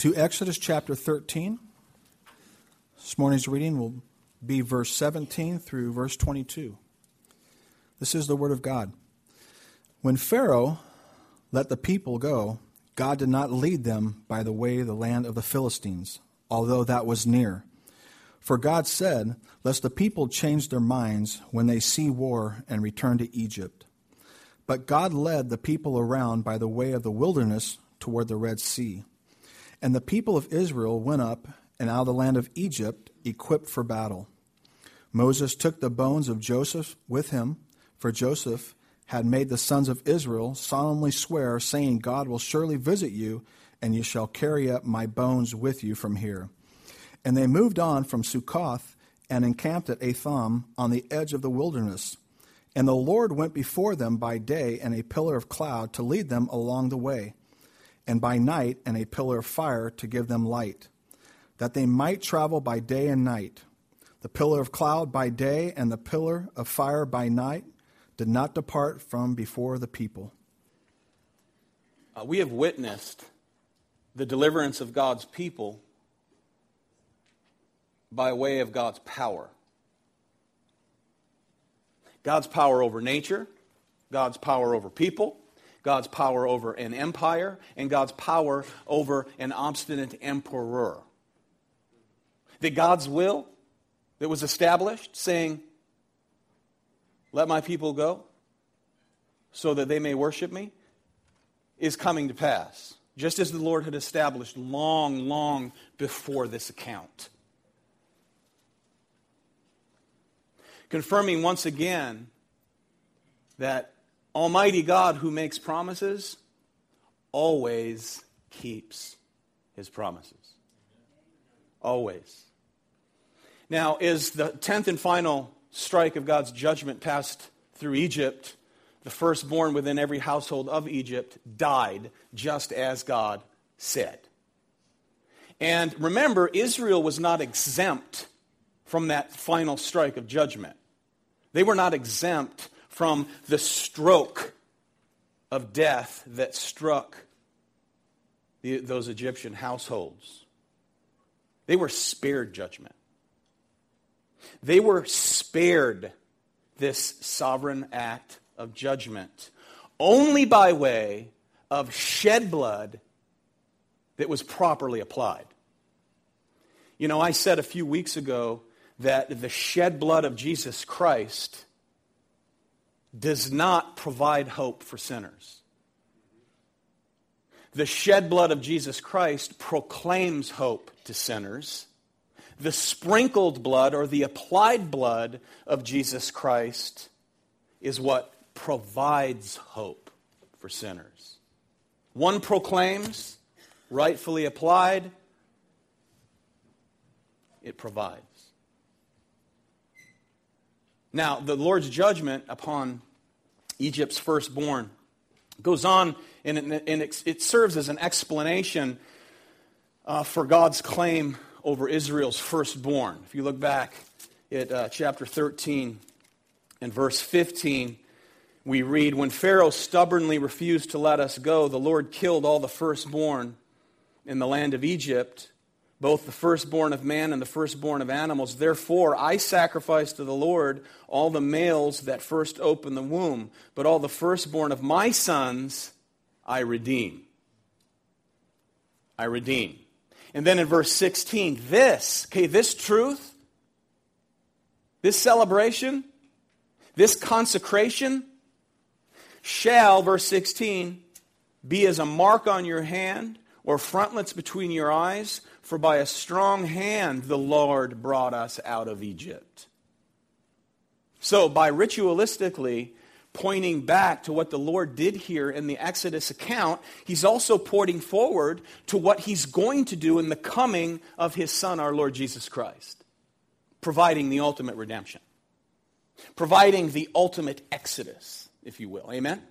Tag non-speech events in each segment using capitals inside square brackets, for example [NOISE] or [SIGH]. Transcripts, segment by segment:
to Exodus chapter 13. This morning's reading will be verse 17 through verse 22. This is the Word of God. When Pharaoh let the people go, God did not lead them by the way the land of the Philistines, although that was near. For God said, Lest the people change their minds when they see war and return to Egypt. But God led the people around by the way of the wilderness toward the Red Sea. And the people of Israel went up and out of the land of Egypt, equipped for battle. Moses took the bones of Joseph with him, for Joseph had made the sons of Israel solemnly swear, saying, God will surely visit you, and you shall carry up my bones with you from here. And they moved on from Succoth and encamped at Etham on the edge of the wilderness. And the Lord went before them by day in a pillar of cloud to lead them along the way and by night and a pillar of fire to give them light, that they might travel by day and night. The pillar of cloud by day and the pillar of fire by night did not depart from before the people. Uh, we have witnessed the deliverance of God's people by way of God's power. God's power over nature, God's power over people, God's power over an empire, and God's power over an obstinate emperor. That God's will that was established, saying, Let my people go so that they may worship me, is coming to pass, just as the Lord had established long, long before this account. Confirming once again that Almighty God who makes promises always keeps his promises. Always. Now, is the tenth and final strike of God's judgment passed through Egypt? The firstborn within every household of Egypt died just as God said. And remember, Israel was not exempt from that final strike of judgment. They were not exempt from the stroke of death that struck the, those Egyptian households. They were spared judgment. They were spared this sovereign act of judgment only by way of shed blood that was properly applied. You know, I said a few weeks ago that the shed blood of Jesus Christ does not provide hope for sinners. The shed blood of Jesus Christ proclaims hope to sinners. The sprinkled blood or the applied blood of Jesus Christ is what provides hope for sinners. One proclaims, rightfully applied, it provides. Now, the Lord's judgment upon Egypt's firstborn goes on, and it, serves as an explanation uh, for God's claim over Israel's firstborn. If you look back at uh, chapter 13 and verse 15, we read, When Pharaoh stubbornly refused to let us go, the Lord killed all the firstborn in the land of Egypt both the firstborn of man and the firstborn of animals. Therefore, I sacrifice to the Lord all the males that first open the womb, but all the firstborn of my sons I redeem. I redeem. And then in verse 16, this, okay, this truth, this celebration, this consecration shall, verse 16, be as a mark on your hand or frontlets between your eyes for by a strong hand the Lord brought us out of Egypt. So, by ritualistically pointing back to what the Lord did here in the Exodus account, he's also pointing forward to what he's going to do in the coming of his Son, our Lord Jesus Christ, providing the ultimate redemption, providing the ultimate exodus, if you will. Amen?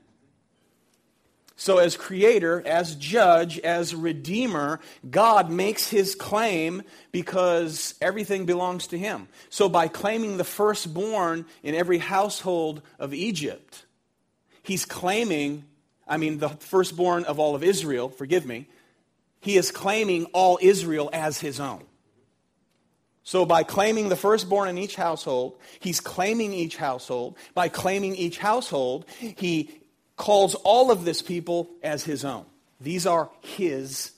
So, as creator, as judge, as redeemer, God makes his claim because everything belongs to him. So, by claiming the firstborn in every household of Egypt, he's claiming, I mean, the firstborn of all of Israel, forgive me, he is claiming all Israel as his own. So, by claiming the firstborn in each household, he's claiming each household. By claiming each household, he calls all of this people as his own. These are his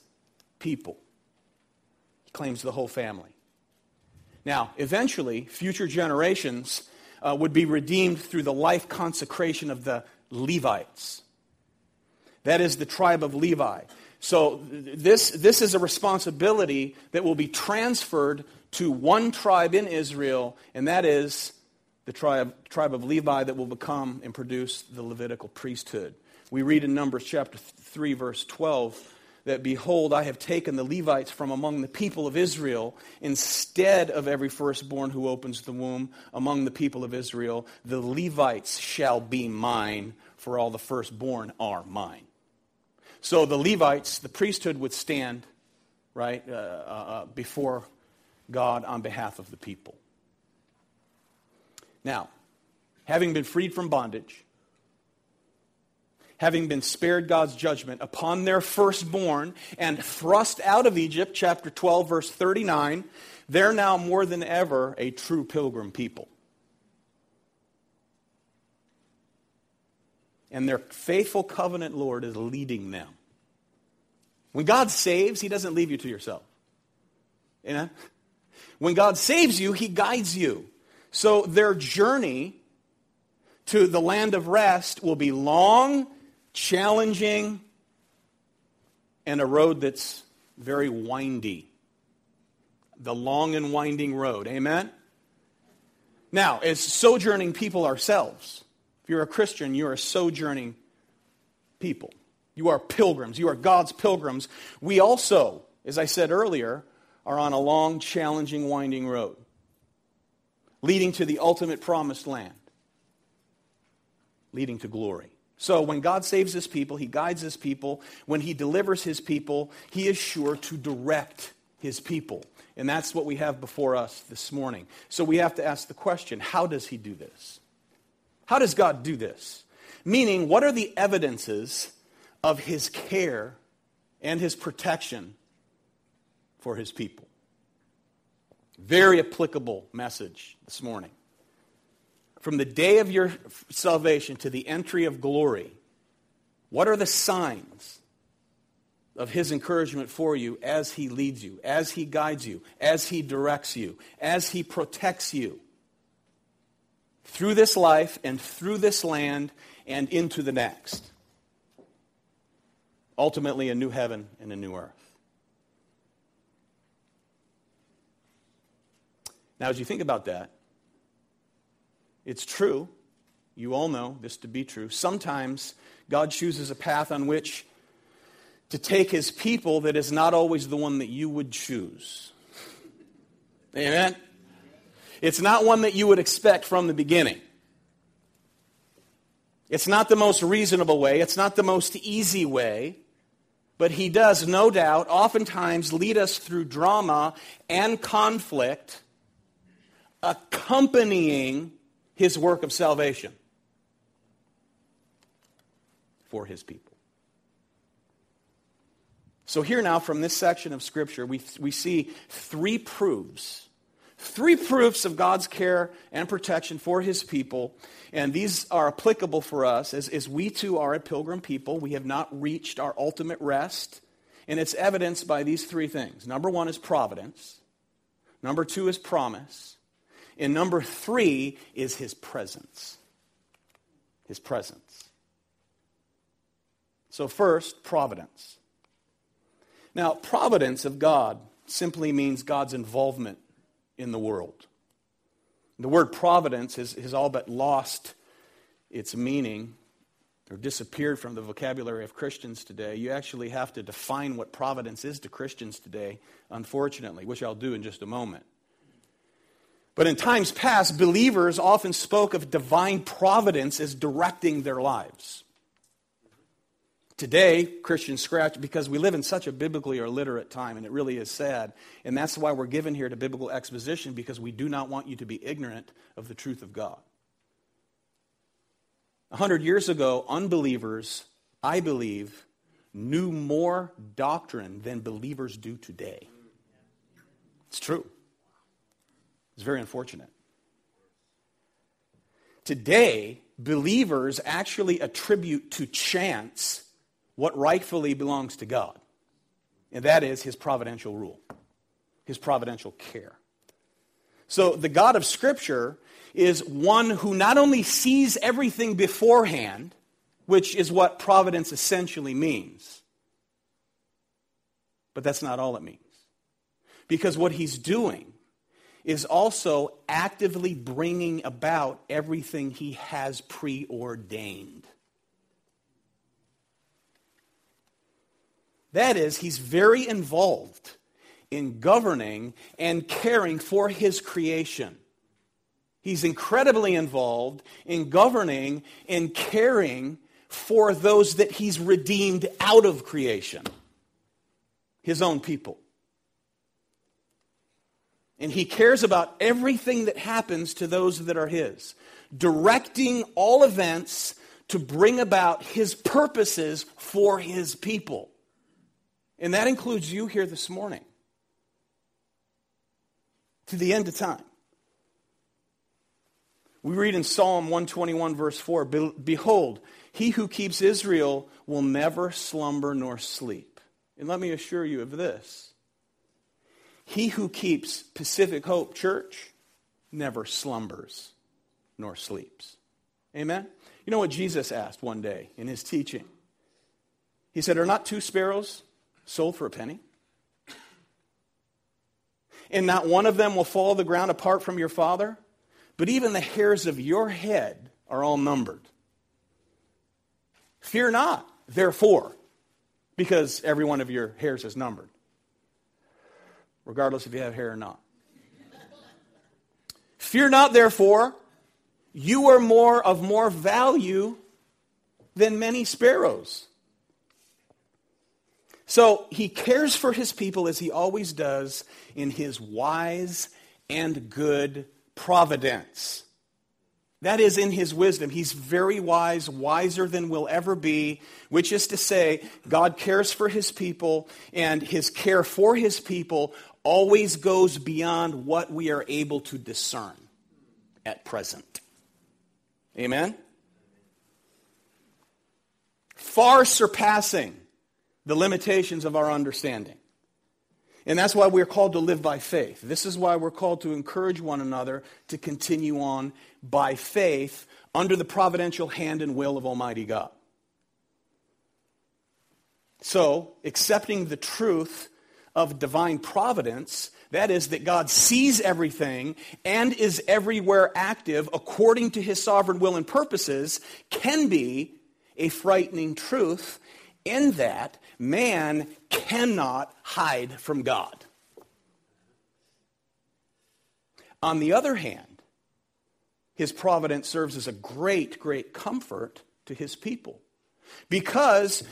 people. He claims the whole family. Now, eventually, future generations uh, would be redeemed through the life consecration of the Levites. That is the tribe of Levi. So, this, this is a responsibility that will be transferred to one tribe in Israel, and that is the tribe, tribe of Levi that will become and produce the Levitical priesthood. We read in Numbers chapter 3, verse 12 that, Behold, I have taken the Levites from among the people of Israel instead of every firstborn who opens the womb among the people of Israel. The Levites shall be mine, for all the firstborn are mine. So the Levites, the priesthood would stand, right, uh, uh, uh before God on behalf of the people. Now, having been freed from bondage, having been spared God's judgment upon their firstborn and thrust out of Egypt, chapter 12, verse 39, they're now more than ever a true pilgrim people. And their faithful covenant Lord is leading them. When God saves, He doesn't leave you to yourself. You know? When God saves you, He guides you. So their journey to the land of rest will be long, challenging, and a road that's very windy. The long and winding road. Amen? Now, as sojourning people ourselves, if you're a Christian, you're a sojourning people. You are pilgrims. You are God's pilgrims. We also, as I said earlier, are on a long, challenging, winding road leading to the ultimate promised land, leading to glory. So when God saves his people, he guides his people. When he delivers his people, he is sure to direct his people. And that's what we have before us this morning. So we have to ask the question how does he do this? How does God do this? Meaning, what are the evidences of his care and his protection for his people? Very applicable message this morning. From the day of your salvation to the entry of glory, what are the signs of his encouragement for you as he leads you, as he guides you, as he directs you, as he protects you through this life and through this land and into the next? Ultimately, a new heaven and a new earth. Now, as you think about that, it's true. You all know this to be true. Sometimes God chooses a path on which to take his people that is not always the one that you would choose. Amen? It's not one that you would expect from the beginning. It's not the most reasonable way, it's not the most easy way, but he does, no doubt, oftentimes lead us through drama and conflict accompanying his work of salvation for his people. So, here now from this section of Scripture, we, we see three proofs. Three proofs of God's care and protection for his people. And these are applicable for us as, as we too are a pilgrim people. We have not reached our ultimate rest. And it's evidenced by these three things. Number one is providence. Number two is promise. And number three is his presence. His presence. So, first, providence. Now, providence of God simply means God's involvement in the world. The word providence has, has all but lost its meaning or disappeared from the vocabulary of Christians today. You actually have to define what providence is to Christians today, unfortunately, which I'll do in just a moment. But in times past, believers often spoke of divine providence as directing their lives. Today, Christians scratch because we live in such a biblically illiterate time, and it really is sad. And that's why we're given here to biblical exposition because we do not want you to be ignorant of the truth of God. A hundred years ago, unbelievers, I believe, knew more doctrine than believers do today. It's true. It's very unfortunate. Today, believers actually attribute to chance what rightfully belongs to God, and that is his providential rule, his providential care. So the God of Scripture is one who not only sees everything beforehand, which is what providence essentially means, but that's not all it means. Because what he's doing is also actively bringing about everything he has preordained. That is, he's very involved in governing and caring for his creation. He's incredibly involved in governing and caring for those that he's redeemed out of creation, his own people. And he cares about everything that happens to those that are his, directing all events to bring about his purposes for his people. And that includes you here this morning to the end of time. We read in Psalm 121, verse 4 Behold, he who keeps Israel will never slumber nor sleep. And let me assure you of this he who keeps Pacific Hope Church never slumbers nor sleeps. Amen? You know what Jesus asked one day in his teaching? He said, Are not two sparrows sold for a penny? And not one of them will fall to the ground apart from your Father? But even the hairs of your head are all numbered. Fear not, therefore, because every one of your hairs is numbered regardless if you have hair or not. Fear not, therefore, you are more of more value than many sparrows. So he cares for his people as he always does in his wise and good providence. That is in his wisdom. He's very wise, wiser than we'll ever be, which is to say, God cares for his people, and his care for his people always goes beyond what we are able to discern at present. Amen? Far surpassing the limitations of our understanding. And that's why we're called to live by faith. This is why we're called to encourage one another to continue on by faith under the providential hand and will of Almighty God. So, accepting the truth of divine providence, that is, that God sees everything and is everywhere active according to his sovereign will and purposes, can be a frightening truth in that man cannot hide from God. On the other hand, his providence serves as a great, great comfort to his people. Because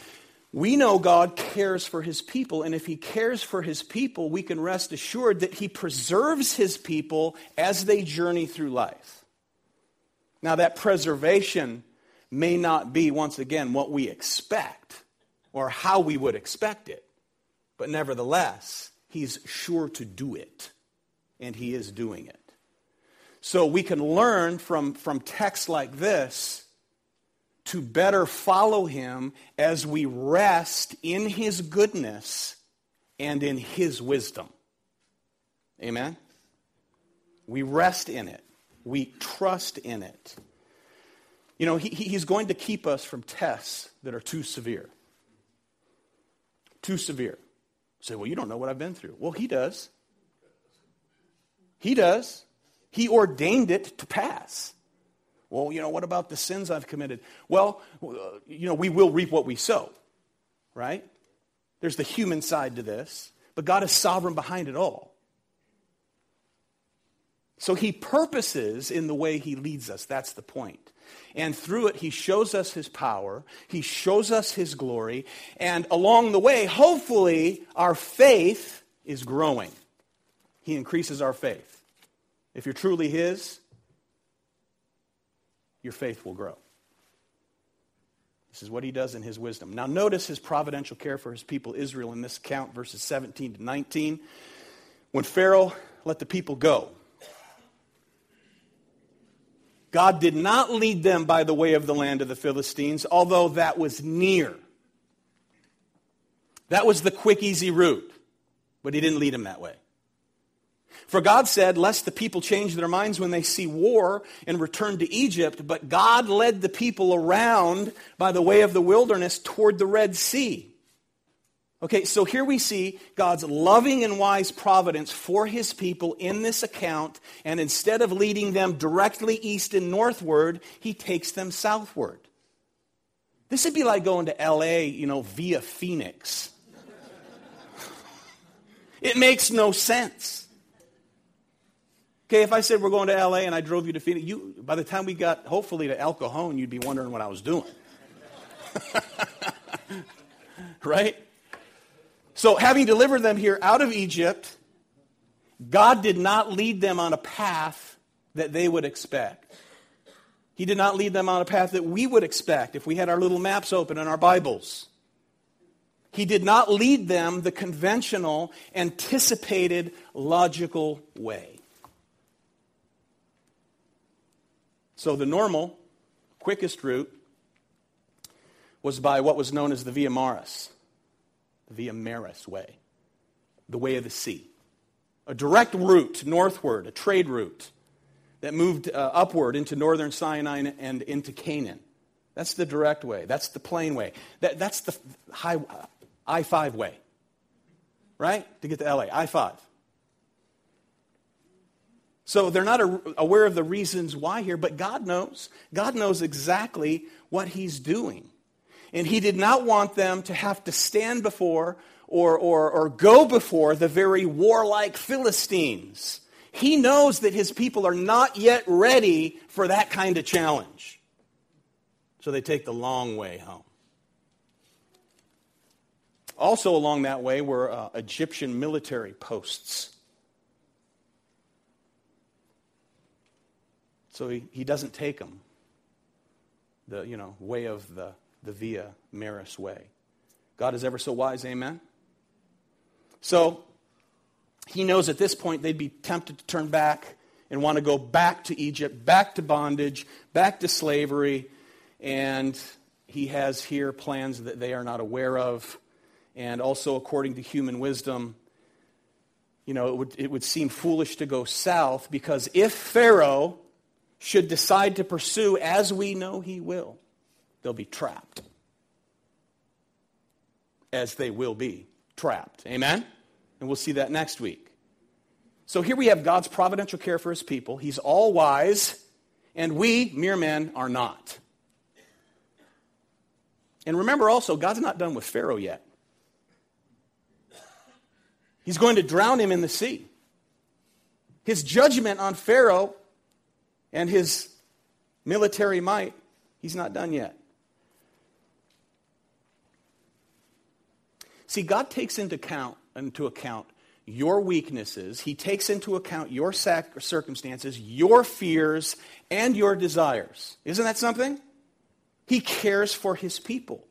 we know God cares for his people, and if he cares for his people, we can rest assured that he preserves his people as they journey through life. Now, that preservation may not be, once again, what we expect or how we would expect it, but nevertheless, he's sure to do it, and he is doing it. So we can learn from, from texts like this to better follow him as we rest in his goodness and in his wisdom. Amen? We rest in it, we trust in it. You know, he, he's going to keep us from tests that are too severe. Too severe. say, well, you don't know what I've been through. Well, he does. He does. He ordained it to pass. Well, you know, what about the sins I've committed? Well, uh, you know, we will reap what we sow, right? There's the human side to this, but God is sovereign behind it all. So he purposes in the way he leads us. That's the point. And through it, he shows us his power, he shows us his glory, and along the way, hopefully, our faith is growing. He increases our faith. If you're truly his, your faith will grow. This is what he does in his wisdom. Now, notice his providential care for his people Israel in this account, verses 17 to 19. When Pharaoh let the people go, God did not lead them by the way of the land of the Philistines, although that was near. That was the quick, easy route, but he didn't lead them that way. For God said, Lest the people change their minds when they see war and return to Egypt, but God led the people around by the way of the wilderness toward the Red Sea. Okay, so here we see God's loving and wise providence for his people in this account, and instead of leading them directly east and northward, he takes them southward. This would be like going to LA, you know, via Phoenix. [LAUGHS] it makes no sense. Okay, if I said we're going to LA and I drove you to Phoenix, you, by the time we got hopefully to El Cajon, you'd be wondering what I was doing. [LAUGHS] right? So, having delivered them here out of Egypt, God did not lead them on a path that they would expect. He did not lead them on a path that we would expect if we had our little maps open and our Bibles. He did not lead them the conventional, anticipated, logical way. So the normal, quickest route was by what was known as the Via Maris, the Via Maris way, the way of the sea. A direct route northward, a trade route that moved uh, upward into northern Sinai and into Canaan. That's the direct way. That's the plain way. That, that's the high, I 5 way, right? To get to LA, I 5. So they're not aware of the reasons why here, but God knows. God knows exactly what He's doing. And He did not want them to have to stand before or, or, or go before the very warlike Philistines. He knows that His people are not yet ready for that kind of challenge. So they take the long way home. Also, along that way were uh, Egyptian military posts. So he, he doesn't take them the you know way of the, the via maris way. God is ever so wise, amen? So he knows at this point they'd be tempted to turn back and want to go back to Egypt, back to bondage, back to slavery, and he has here plans that they are not aware of. And also, according to human wisdom, you know, it would, it would seem foolish to go south because if Pharaoh should decide to pursue, as we know he will, they'll be trapped. As they will be trapped. Amen? And we'll see that next week. So here we have God's providential care for his people. He's all wise, and we, mere men, are not. And remember also, God's not done with Pharaoh yet. He's going to drown him in the sea. His judgment on Pharaoh and his military might, he's not done yet. See, God takes into account, into account your weaknesses. He takes into account your sac- circumstances, your fears, and your desires. Isn't that something? He cares for his people.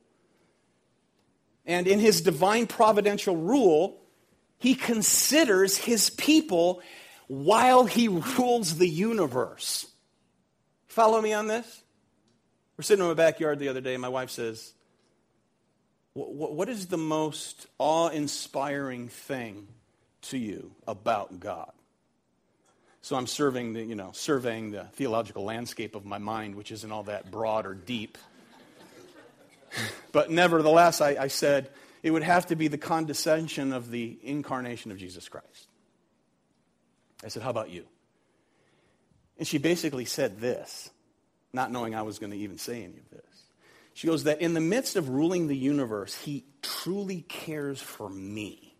And in his divine providential rule, he considers his people while he rules the universe. Follow me on this? We're sitting in my backyard the other day, and my wife says, What is the most awe inspiring thing to you about God? So I'm serving the, you know, surveying the theological landscape of my mind, which isn't all that broad or deep. but nevertheless, I, I said it would have to be the condescension of the incarnation of Jesus Christ. I said, How about you? And she basically said this, not knowing I was going to even say any of this. She goes, That in the midst of ruling the universe, he truly cares for me.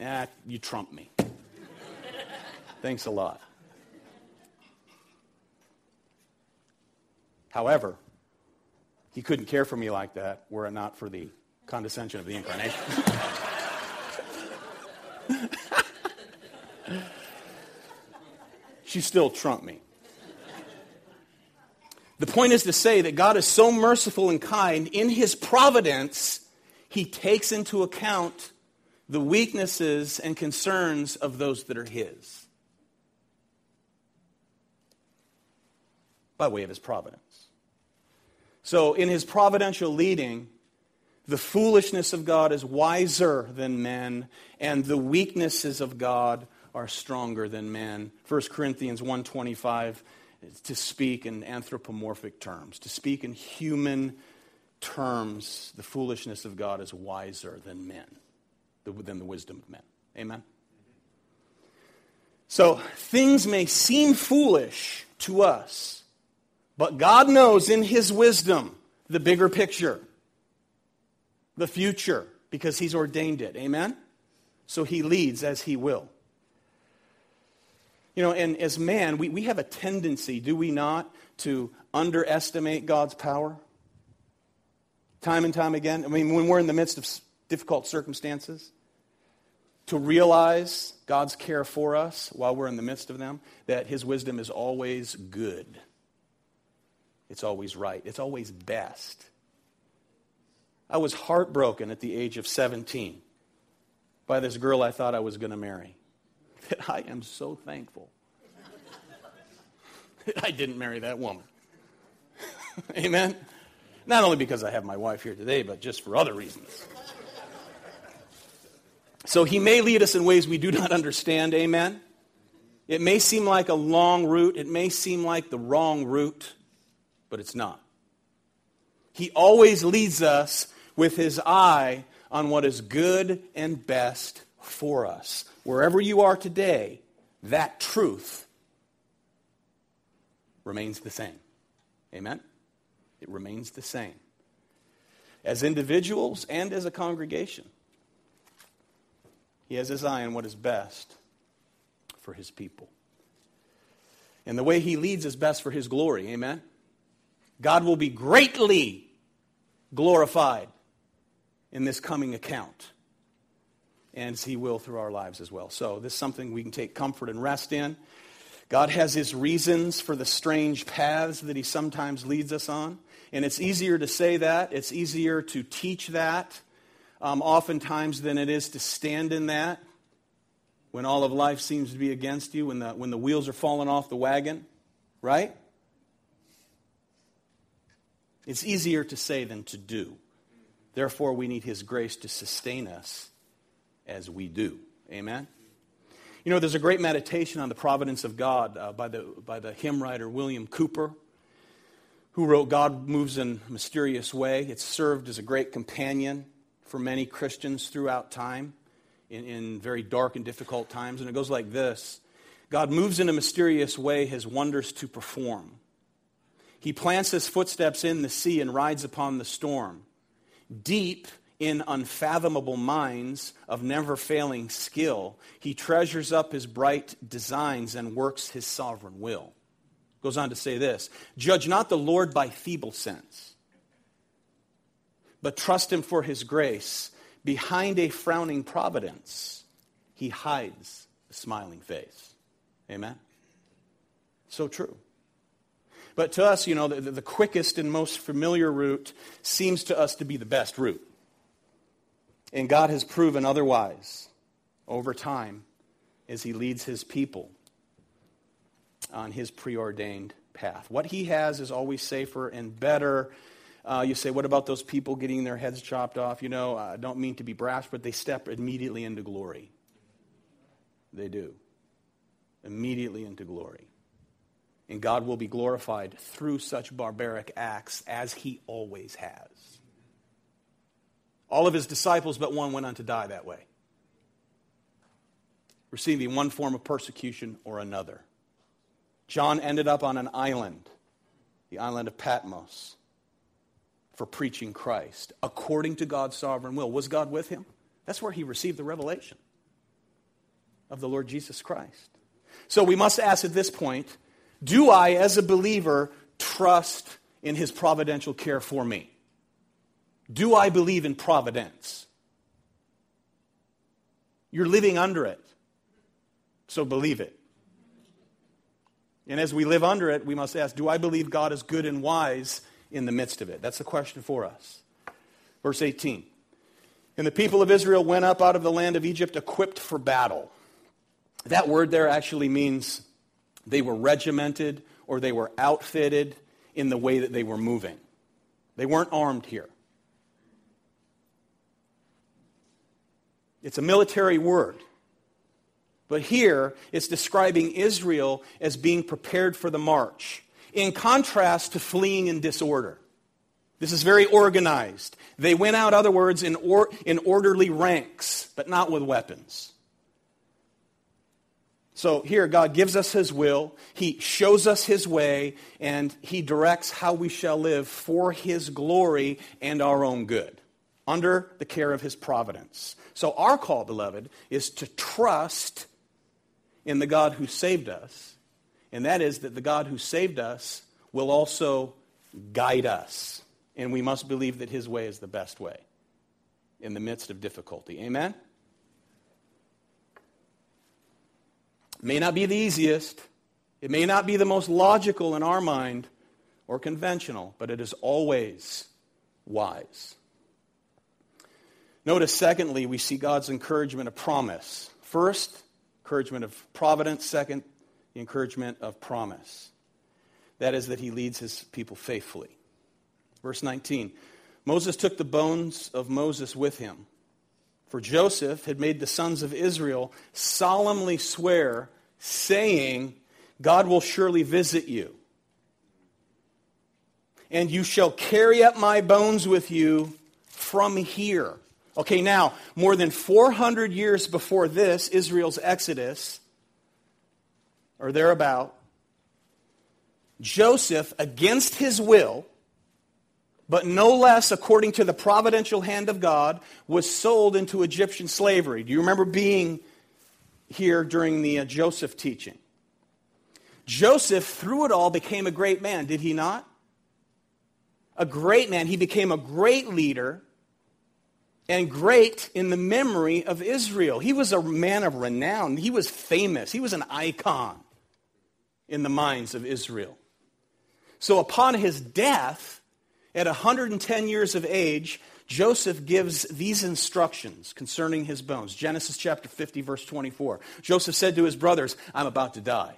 Ah, you trump me. [LAUGHS] Thanks a lot. However, he couldn't care for me like that were it not for the condescension of the incarnation. [LAUGHS] she still trumped me. The point is to say that God is so merciful and kind, in his providence, he takes into account the weaknesses and concerns of those that are his. By way of his providence. So, in his providential leading, the foolishness of God is wiser than men, and the weaknesses of God are stronger than men. 1 Corinthians 125 to speak in anthropomorphic terms, to speak in human terms, the foolishness of God is wiser than men, than the wisdom of men. Amen? So things may seem foolish to us, but God knows in His wisdom the bigger picture, the future, because He's ordained it. Amen? So He leads as He will. You know, and as man, we, we have a tendency, do we not, to underestimate God's power? Time and time again. I mean, when we're in the midst of difficult circumstances, to realize God's care for us while we're in the midst of them, that His wisdom is always good. It's always right. It's always best. I was heartbroken at the age of 17 by this girl I thought I was going to marry that I am so thankful that I didn't marry that woman. [LAUGHS] Amen? Not only because I have my wife here today, but just for other reasons. So he may lead us in ways we do not understand. Amen? It may seem like a long route, it may seem like the wrong route, but it's not. He always leads us with his eye on what is good and best for us wherever you are today, that truth remains the same. Amen? It remains the same. As individuals and as a congregation, He has His eye on what is best for His people. And the way He leads is best for His glory. Amen? God will be greatly glorified in this coming account and He will through our lives as well. So, this is something we can take comfort and rest in. God has His reasons for the strange paths that He sometimes leads us on. And it's easier to say that, it's easier to teach that um, oftentimes than it is to stand in that when all of life seems to be against you, when the, when the wheels are falling off the wagon, right? It's easier to say than to do. Therefore, we need His grace to sustain us as we do. Amen? You know, there's a great meditation on the providence of God uh, by, the, by the hymn writer William Cowper, who wrote God Moves in a Mysterious Way. It's served as a great companion for many Christians throughout time in, in very dark and difficult times. And it goes like this God moves in a mysterious way, his wonders to perform. He plants his footsteps in the sea and rides upon the storm. Deep in unfathomable minds of never failing skill, he treasures up his bright designs and works his sovereign will. Goes on to say this Judge not the Lord by feeble sense, but trust him for his grace. Behind a frowning providence, he hides a smiling face. Amen? So true. But to us, you know, the, the quickest and most familiar route seems to us to be the best route. And God has proven otherwise over time as He leads His people on His preordained path. What He has is always safer and better. Uh, you say, what about those people getting their heads chopped off? You know, I don't mean to be brash, but they step immediately into glory. They do. Immediately into glory. And God will be glorified through such barbaric acts as He always has. All of his disciples but one went on to die that way, receiving one form of persecution or another. John ended up on an island, the island of Patmos, for preaching Christ according to God's sovereign will. Was God with him? That's where he received the revelation of the Lord Jesus Christ. So we must ask at this point do I, as a believer, trust in his providential care for me? Do I believe in providence? You're living under it, so believe it. And as we live under it, we must ask Do I believe God is good and wise in the midst of it? That's the question for us. Verse 18 And the people of Israel went up out of the land of Egypt equipped for battle. That word there actually means they were regimented or they were outfitted in the way that they were moving. They weren't armed here. It's a military word. But here, it's describing Israel as being prepared for the march, in contrast to fleeing in disorder. This is very organized. They went out, other words, in, or, in orderly ranks, but not with weapons. So here, God gives us His will, He shows us His way, and He directs how we shall live for His glory and our own good, under the care of His providence. So, our call, beloved, is to trust in the God who saved us, and that is that the God who saved us will also guide us. And we must believe that his way is the best way in the midst of difficulty. Amen? May not be the easiest, it may not be the most logical in our mind or conventional, but it is always wise. Notice, secondly, we see God's encouragement of promise. First, encouragement of providence. Second, the encouragement of promise. That is, that he leads his people faithfully. Verse 19 Moses took the bones of Moses with him. For Joseph had made the sons of Israel solemnly swear, saying, God will surely visit you. And you shall carry up my bones with you from here. Okay, now, more than 400 years before this, Israel's exodus, or thereabout, Joseph, against his will, but no less according to the providential hand of God, was sold into Egyptian slavery. Do you remember being here during the uh, Joseph teaching? Joseph, through it all, became a great man, did he not? A great man. He became a great leader and great in the memory of Israel. He was a man of renown. He was famous. He was an icon in the minds of Israel. So upon his death, at 110 years of age, Joseph gives these instructions concerning his bones. Genesis chapter 50, verse 24. Joseph said to his brothers, I'm about to die.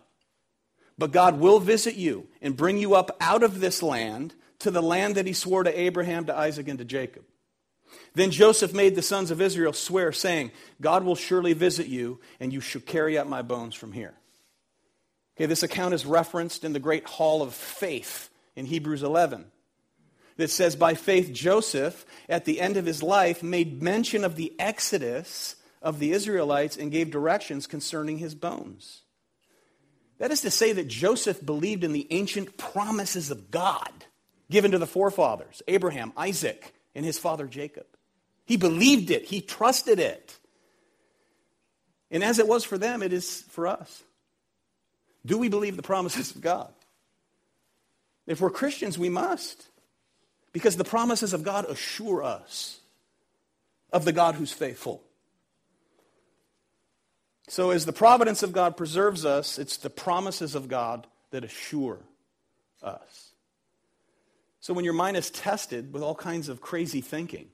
But God will visit you and bring you up out of this land to the land that he swore to Abraham, to Isaac, and to Jacob. Then Joseph made the sons of Israel swear, saying, God will surely visit you, and you shall carry up my bones from here. Okay, this account is referenced in the great hall of faith in Hebrews 11 that says, By faith, Joseph, at the end of his life, made mention of the exodus of the Israelites and gave directions concerning his bones. That is to say, that Joseph believed in the ancient promises of God given to the forefathers Abraham, Isaac, and his father Jacob. He believed it, he trusted it. And as it was for them, it is for us. Do we believe the promises of God? If we're Christians, we must. Because the promises of God assure us of the God who's faithful. So, as the providence of God preserves us, it's the promises of God that assure us. So, when your mind is tested with all kinds of crazy thinking,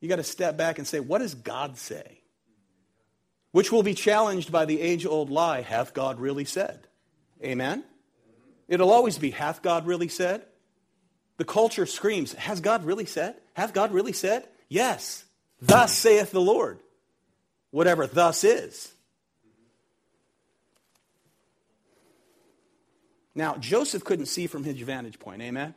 you got to step back and say, what does God say? Which will be challenged by the age old lie, hath God really said? Amen? It'll always be, hath God really said? The culture screams, has God really said? Hath God really said? Yes. Thus saith the Lord. Whatever thus is. Now, Joseph couldn't see from his vantage point, amen?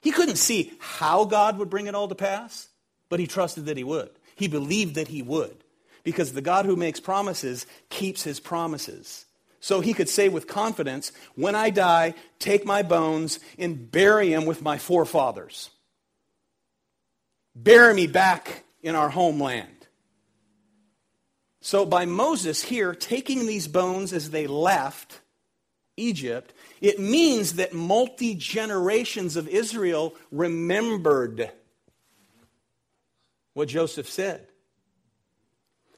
He couldn't see how God would bring it all to pass but he trusted that he would. He believed that he would because the God who makes promises keeps his promises. So he could say with confidence, When I die, take my bones and bury them with my forefathers. Bury me back in our homeland. So, by Moses here taking these bones as they left Egypt, it means that multi generations of Israel remembered what Joseph said.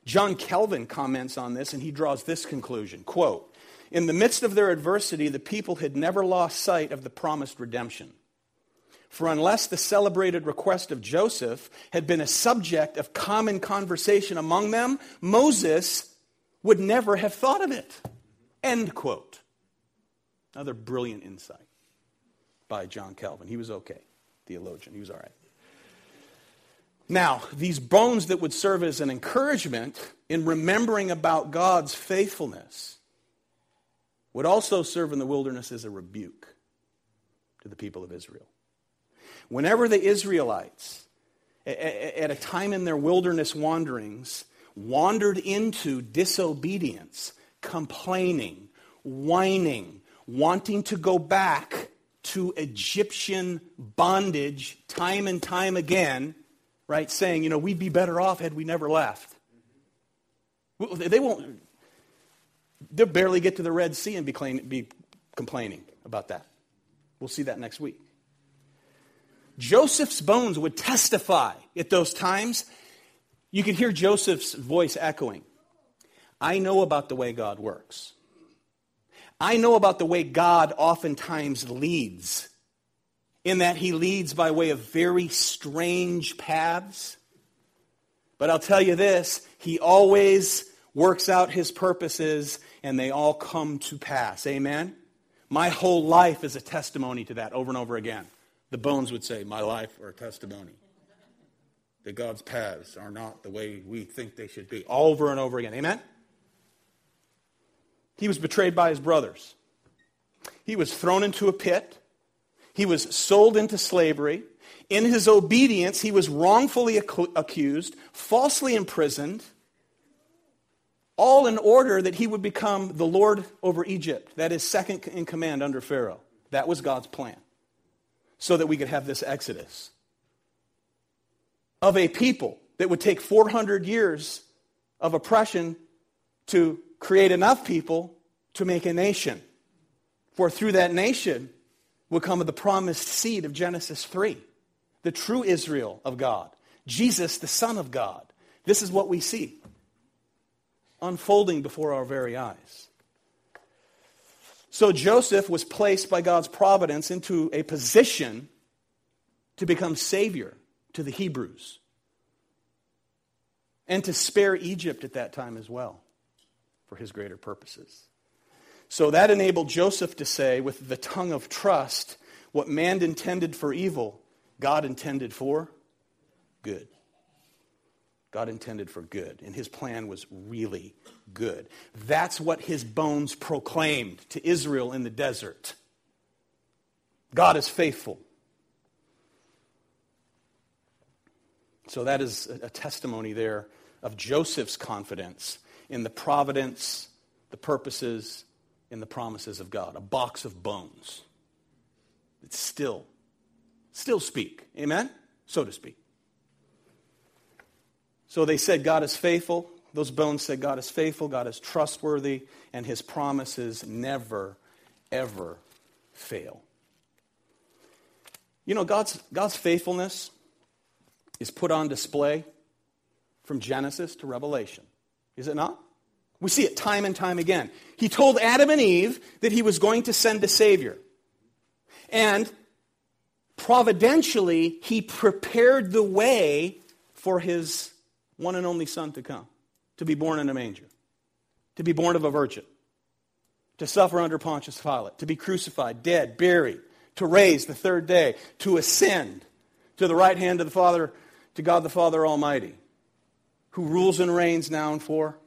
John Calvin comments on this and he draws this conclusion quote, In the midst of their adversity, the people had never lost sight of the promised redemption. For unless the celebrated request of Joseph had been a subject of common conversation among them, Moses would never have thought of it. End quote. Another brilliant insight by John Calvin. He was okay, theologian. He was all right. Now, these bones that would serve as an encouragement in remembering about God's faithfulness would also serve in the wilderness as a rebuke to the people of Israel. Whenever the Israelites, at a time in their wilderness wanderings, wandered into disobedience, complaining, whining, wanting to go back to Egyptian bondage time and time again, right? Saying, you know, we'd be better off had we never left. They won't, they'll barely get to the Red Sea and be, be complaining about that. We'll see that next week. Joseph's bones would testify at those times. You could hear Joseph's voice echoing. I know about the way God works. I know about the way God oftentimes leads, in that he leads by way of very strange paths. But I'll tell you this he always works out his purposes, and they all come to pass. Amen? My whole life is a testimony to that over and over again. The bones would say, My life or a testimony. That God's paths are not the way we think they should be. Over and over again. Amen? He was betrayed by his brothers. He was thrown into a pit. He was sold into slavery. In his obedience, he was wrongfully accused, falsely imprisoned, all in order that he would become the Lord over Egypt. That is second in command under Pharaoh. That was God's plan so that we could have this exodus of a people that would take 400 years of oppression to create enough people to make a nation. For through that nation will come the promised seed of Genesis 3, the true Israel of God, Jesus, the Son of God. This is what we see unfolding before our very eyes. So Joseph was placed by God's providence into a position to become savior to the Hebrews and to spare Egypt at that time as well for his greater purposes. So that enabled Joseph to say, with the tongue of trust, what man intended for evil, God intended for good. God intended for good, and his plan was really good. That's what his bones proclaimed to Israel in the desert. God is faithful. So that is a testimony there of Joseph's confidence in the providence, the purposes, and the promises of God. A box of bones that still, still speak. Amen? So to speak. So they said, God is faithful. Those bones said, God is faithful, God is trustworthy, and his promises never, ever fail. You know, God's, God's faithfulness is put on display from Genesis to Revelation. Is it not? We see it time and time again. He told Adam and Eve that he was going to send a Savior. And providentially, he prepared the way for his one and only Son to come, to be born in a manger, to be born of a virgin, to suffer under Pontius Pilate, to be crucified, dead, buried, to raise the third day, to ascend to the right hand of the Father, to God the Father Almighty, who rules and reigns now and for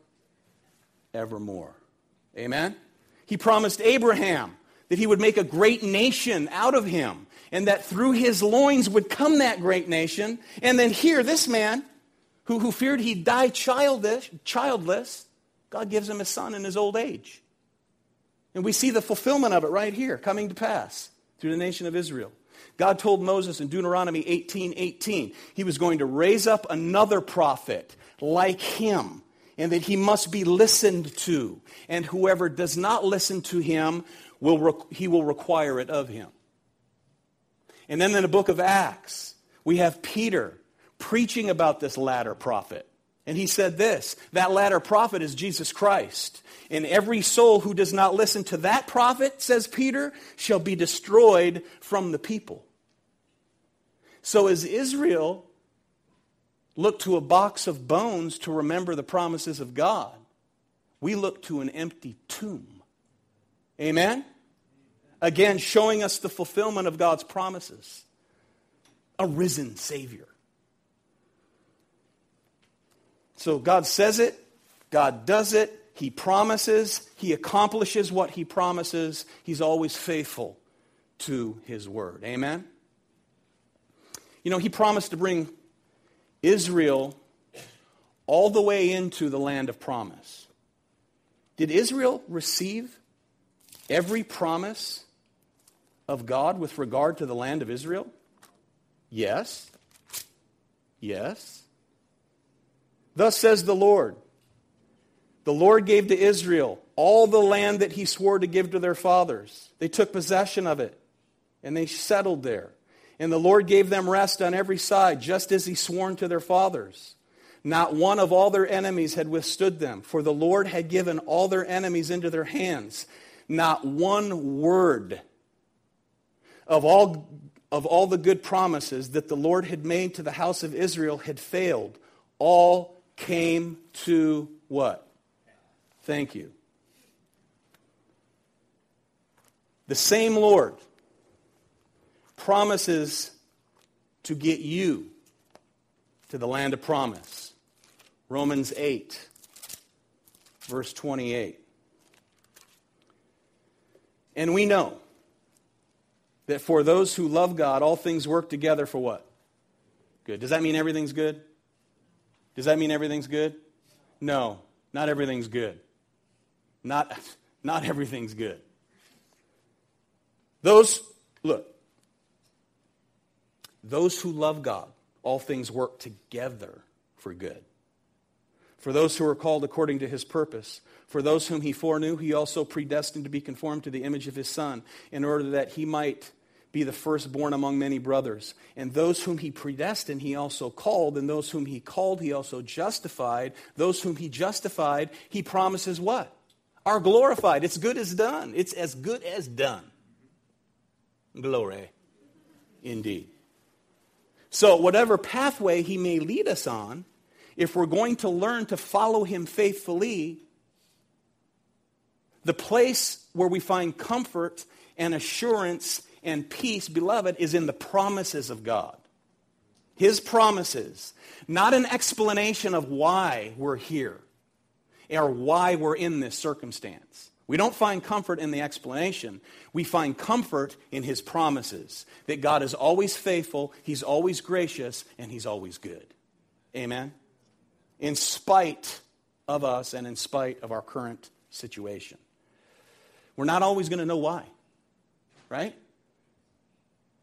evermore. Amen? He promised Abraham that he would make a great nation out of him, and that through his loins would come that great nation. And then here, this man, who, who feared he'd die childish, childless, God gives him a son in his old age. And we see the fulfillment of it right here coming to pass through the nation of Israel. God told Moses in Deuteronomy 18 18, he was going to raise up another prophet like him, and that he must be listened to. And whoever does not listen to him, will he will require it of him. And then in the book of Acts, we have Peter preaching about this latter prophet And he said this that latter prophet is Jesus Christ. And every soul who does not listen to that prophet, says Peter, shall be destroyed from the people. So as Israel looked to a box of bones to remember the promises of God, we look to an empty tomb. Amen? Again, showing us the fulfillment of God's promises. A risen Savior. So God says it, God does it, He promises, He accomplishes what He promises. He's always faithful to His word. Amen? You know, He promised to bring Israel all the way into the land of promise. Did Israel receive every promise of God with regard to the land of Israel? Yes. Yes. Thus says the Lord The Lord gave to Israel all the land that he swore to give to their fathers. They took possession of it, and they settled there. And the Lord gave them rest on every side, just as he sworn to their fathers. Not one of all their enemies had withstood them, for the Lord had given all their enemies into their hands. Not one word of all, of all the good promises that the Lord had made to the house of Israel had failed. All came to what? Thank you. The same Lord promises to get you to the land of promise. Romans 8, verse 28. And we know that for those who love God, all things work together for what? Good. Does that mean everything's good? Does that mean everything's good? No, not everything's good. Not, [LAUGHS] not everything's good. Those, look, those who love God, all things work together for good. For those who are called according to his purpose, for those whom he foreknew, he also predestined to be conformed to the image of his Son, in order that he might be the firstborn among many brothers. And those whom he predestined, he also called. And those whom he called, he also justified. Those whom he justified, he promises what? Are glorified. It's good as done. It's as good as done. Glory. Indeed. So, whatever pathway he may lead us on, if we're going to learn to follow him faithfully, the place where we find comfort and assurance and peace, beloved, is in the promises of God. His promises, not an explanation of why we're here or why we're in this circumstance. We don't find comfort in the explanation. We find comfort in his promises that God is always faithful, he's always gracious, and he's always good. Amen? In spite of us and in spite of our current situation. We're not always going to know why, right?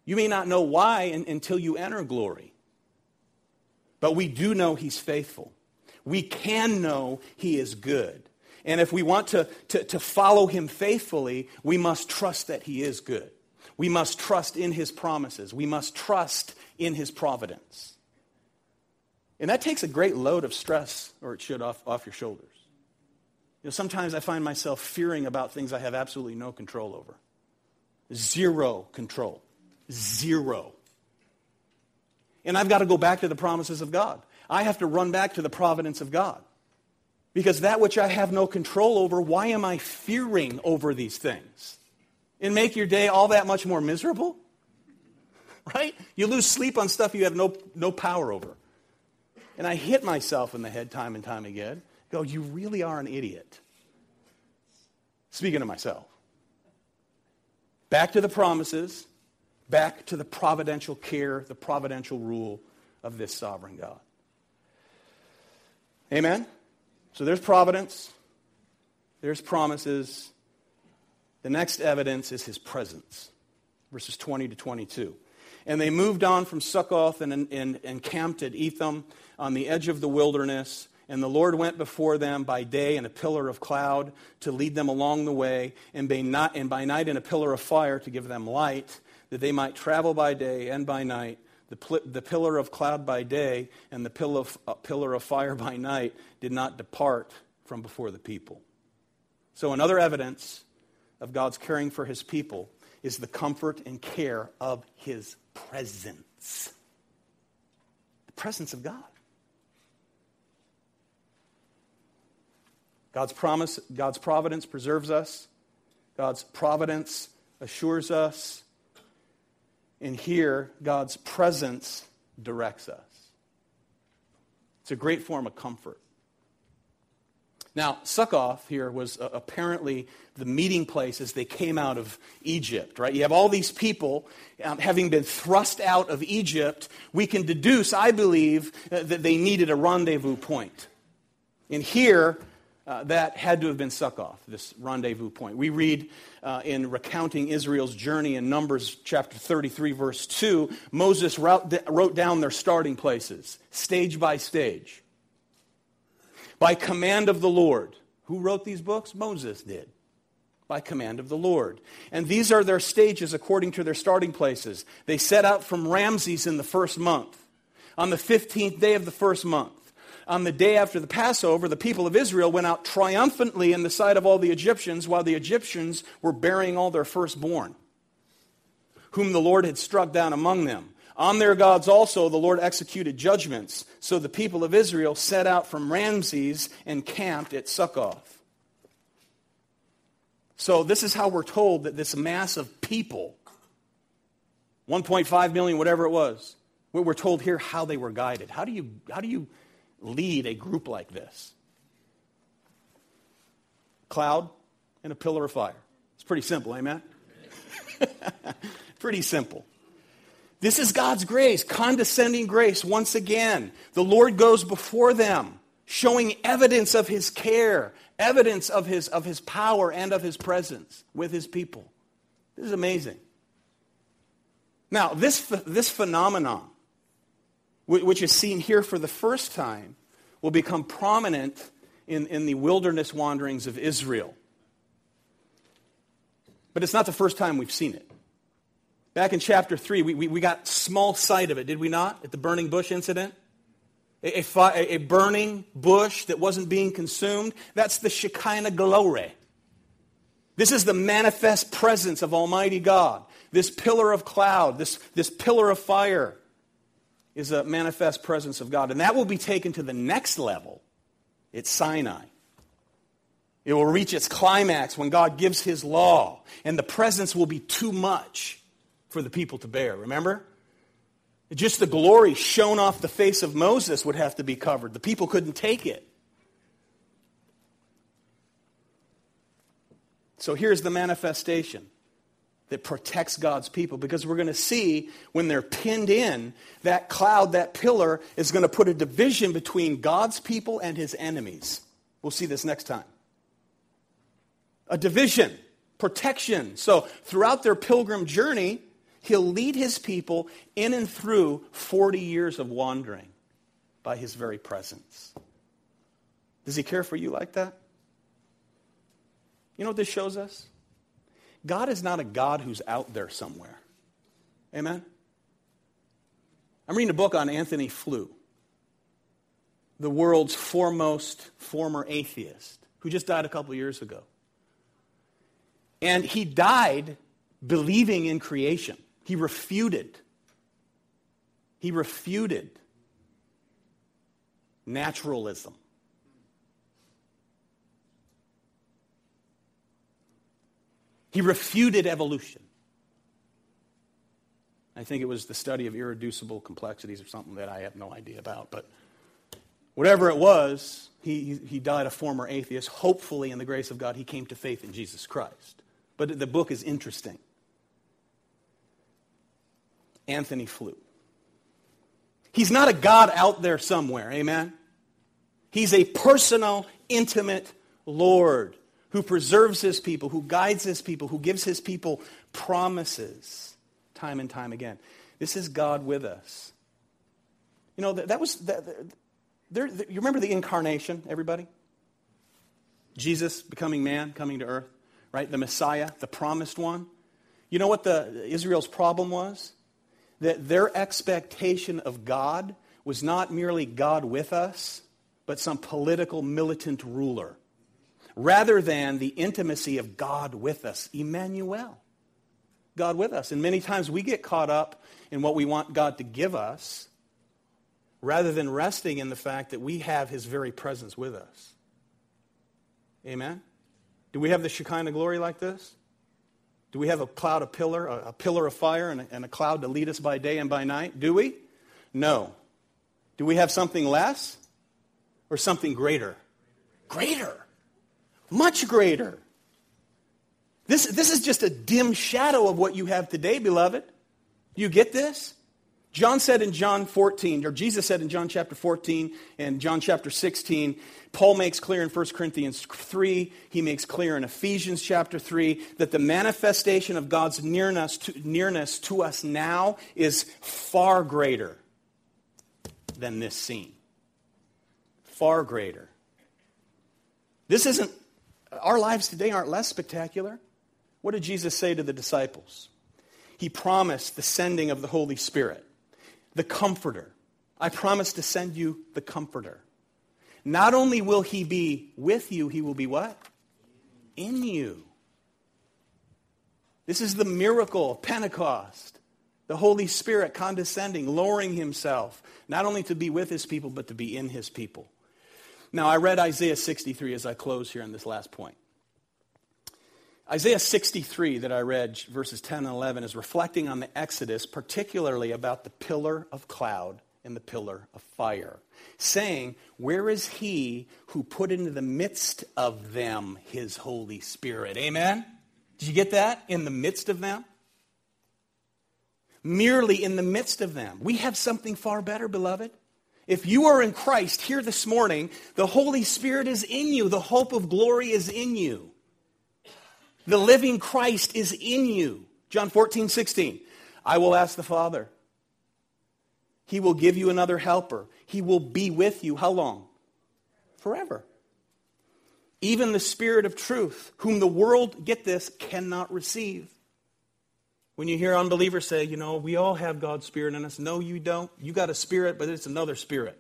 You may not know why in, until you enter glory. But we do know He's faithful. We can know He is good. And if we want to, to, to follow Him faithfully, we must trust that He is good. We must trust in His promises. We must trust in His providence. And that takes a great load of stress, or it should, off, off your shoulders. You know, sometimes I find myself fearing about things I have absolutely no control over. Zero control. Zero. And I've got to go back to the promises of God. I have to run back to the providence of God. Because that which I have no control over, why am I fearing over these things? And make your day all that much more miserable? Right? You lose sleep on stuff you have no, no power over. And I hit myself in the head time and time again. Go, you really are an idiot. Speaking of myself. Back to the promises back to the providential care, the providential rule of this sovereign God. Amen? So there's providence, there's promises. The next evidence is his presence, verses 20 to 22. And they moved on from Succoth and, and, and camped at Etham on the edge of the wilderness. And the Lord went before them by day in a pillar of cloud to lead them along the way, and by night in a pillar of fire to give them light that they might travel by day and by night the, pl- the pillar of cloud by day and the pillar of, uh, pillar of fire by night did not depart from before the people. So, another evidence of God's caring for his people is the comfort and care of his presence. The presence of God. God's promise, God's providence preserves us. God's providence assures us. And here, God's presence directs us. It's a great form of comfort. Now, Succoth here was uh, apparently the meeting place as they came out of Egypt, right? You have all these people um, having been thrust out of Egypt. We can deduce, I believe, uh, that they needed a rendezvous point. And here, uh, that had to have been Succoth, this rendezvous point. We read uh, in recounting Israel's journey in Numbers chapter 33, verse 2, Moses wrote, wrote down their starting places, stage by stage. By command of the Lord. Who wrote these books? Moses did. By command of the Lord. And these are their stages according to their starting places. They set out from Ramses in the first month. On the 15th day of the first month, on the day after the Passover, the people of Israel went out triumphantly in the sight of all the Egyptians, while the Egyptians were burying all their firstborn, whom the Lord had struck down among them. On their gods also the Lord executed judgments. So the people of Israel set out from Ramses and camped at Succoth. So this is how we're told that this mass of people, 1.5 million, whatever it was, we're told here how they were guided. How do you, how do you lead a group like this? Cloud and a pillar of fire. It's pretty simple, amen? [LAUGHS] pretty simple. This is God's grace, condescending grace once again. The Lord goes before them, showing evidence of his care, evidence of his, of his power and of his presence with his people. This is amazing. Now, this, this phenomenon which is seen here for the first time, will become prominent in, in the wilderness wanderings of Israel. But it's not the first time we've seen it. Back in chapter 3, we, we, we got small sight of it, did we not, at the burning bush incident? A, a, fi- a burning bush that wasn't being consumed. That's the Shekinah glory. This is the manifest presence of Almighty God. This pillar of cloud, this, this pillar of fire is a manifest presence of God. And that will be taken to the next level. It's Sinai. It will reach its climax when God gives his law, and the presence will be too much for the people to bear. Remember? Just the glory shown off the face of Moses would have to be covered. The people couldn't take it. So here's the manifestation that protects God's people because we're going to see when they're pinned in, that cloud, that pillar, is going to put a division between God's people and his enemies. We'll see this next time. A division, protection. So throughout their pilgrim journey, he'll lead his people in and through 40 years of wandering by his very presence. Does he care for you like that? You know what this shows us? God is not a God who's out there somewhere. Amen? I'm reading a book on Antony Flew, the world's foremost former atheist, who just died a couple years ago. And he died believing in creation. He refuted. He refuted naturalism. He refuted evolution. I think it was the study of irreducible complexities or something that I have no idea about. But whatever it was, he, he died a former atheist. Hopefully, in the grace of God, he came to faith in Jesus Christ. But the book is interesting. Antony Flew. He's not a God out there somewhere, amen? He's a personal, intimate Lord who preserves his people, who guides his people, who gives his people promises time and time again. This is God with us. You know, that, that was, that, there, you remember the incarnation, everybody? Jesus becoming man, coming to earth, right? The Messiah, the promised one. You know what the, Israel's problem was? that their expectation of God was not merely God with us, but some political militant ruler, rather than the intimacy of God with us, Emmanuel. God with us. And many times we get caught up in what we want God to give us rather than resting in the fact that we have his very presence with us. Amen? Do we have the Shekinah glory like this? Do we have a cloud, a pillar, a, pillar of fire, and a, and a cloud to lead us by day and by night? Do we? No. Do we have something less or something greater? Greater. Much greater. This, this is just a dim shadow of what you have today, beloved. You get this? John said in John 14, or Jesus said in John chapter 14 and John chapter 16, Paul makes clear in 1 Corinthians 3, he makes clear in Ephesians chapter 3, that the manifestation of God's nearness to, nearness to us now is far greater than this scene. Far greater. This isn't, our lives today aren't less spectacular. What did Jesus say to the disciples? He promised the sending of the Holy Spirit the Comforter. I promise to send you the Comforter. Not only will he be with you, he will be what? In you. This is the miracle of Pentecost. The Holy Spirit condescending, lowering himself, not only to be with his people, but to be in his people. Now, I read Isaiah 63 as I close here on this last point. Isaiah 63 that I read, verses 10 and 11, is reflecting on the Exodus, particularly about the pillar of cloud and the pillar of fire, saying, Where is he who put into the midst of them his Holy Spirit? Amen? Did you get that? In the midst of them? Merely in the midst of them. We have something far better, beloved. If you are in Christ here this morning, the Holy Spirit is in you, the hope of glory is in you. The living Christ is in you. John 14, 16. I will ask the Father. He will give you another helper. He will be with you. How long? Forever. Even the Spirit of truth, whom the world, get this, cannot receive. When you hear unbelievers say, you know, we all have God's Spirit in us. No, you don't. You got a spirit, but it's another spirit.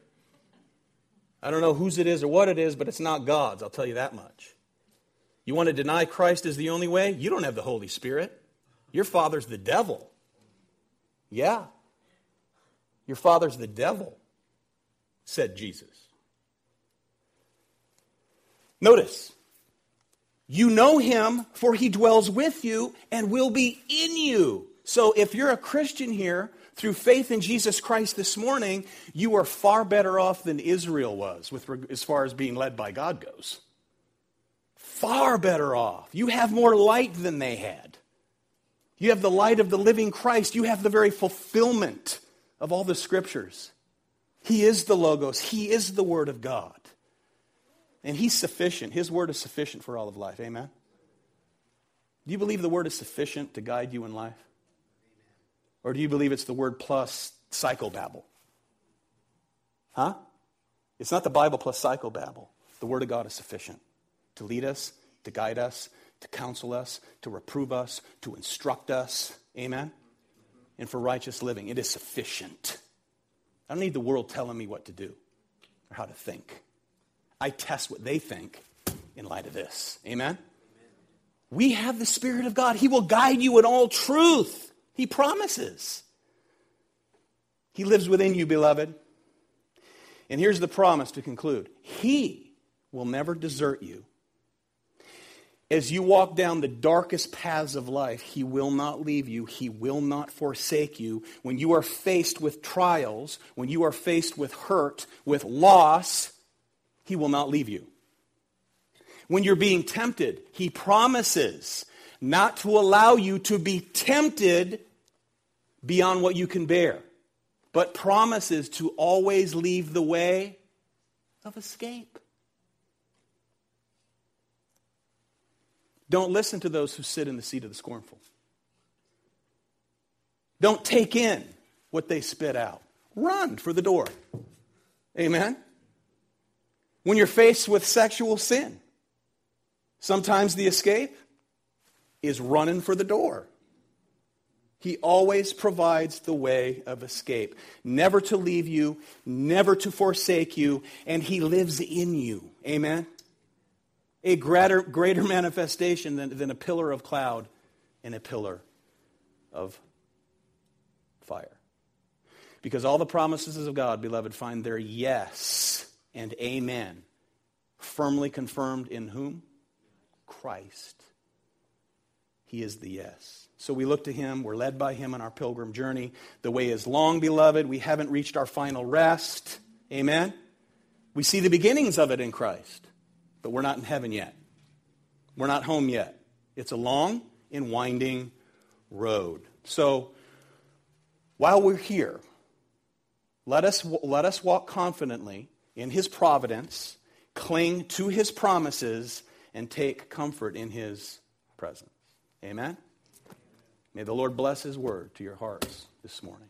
I don't know whose it is or what it is, but it's not God's. I'll tell you that much. You want to deny Christ is the only way? You don't have the Holy Spirit. Your father's the devil. Yeah. Your father's the devil, said Jesus. Notice, you know him, for he dwells with you and will be in you. So if you're a Christian here, through faith in Jesus Christ this morning, you are far better off than Israel was with, as far as being led by God goes far better off. You have more light than they had. You have the light of the living Christ. You have the very fulfillment of all the scriptures. He is the Logos, He is the Word of God. And He's sufficient. His Word is sufficient for all of life. Amen? Do you believe the Word is sufficient to guide you in life? Or do you believe it's the Word plus psychobabble? Huh? It's not the Bible plus psychobabble. The Word of God is sufficient to lead us, to guide us, to counsel us, to reprove us, to instruct us. Amen? And for righteous living. It is sufficient. I don't need the world telling me what to do or how to think. I test what they think in light of this. Amen? We have the Spirit of God. He will guide you in all truth. He promises. He lives within you, beloved. And here's the promise to conclude He will never desert you as you walk down the darkest paths of life, He will not leave you. He will not forsake you. When you are faced with trials, when you are faced with hurt, with loss, He will not leave you. When you're being tempted, He promises not to allow you to be tempted beyond what you can bear, but promises to always leave the way of escape. Don't listen to those who sit in the seat of the scornful. Don't take in what they spit out. Run for the door. Amen? When you're faced with sexual sin, sometimes the escape is running for the door. He always provides the way of escape, never to leave you, never to forsake you, and He lives in you. Amen? A greater, greater [LAUGHS] manifestation than, than a pillar of cloud and a pillar of fire. Because all the promises of God, beloved, find their yes and amen firmly confirmed in whom? Christ. He is the yes. So we look to him. We're led by him on our pilgrim journey. The way is long, beloved. We haven't reached our final rest. Amen? We see the beginnings of it in Christ, but we're not in heaven yet. We're not home yet. It's a long and winding road. So while we're here, let us, let us walk confidently in his providence, cling to his promises, and take comfort in his presence. Amen? May the Lord bless his word to your hearts this morning.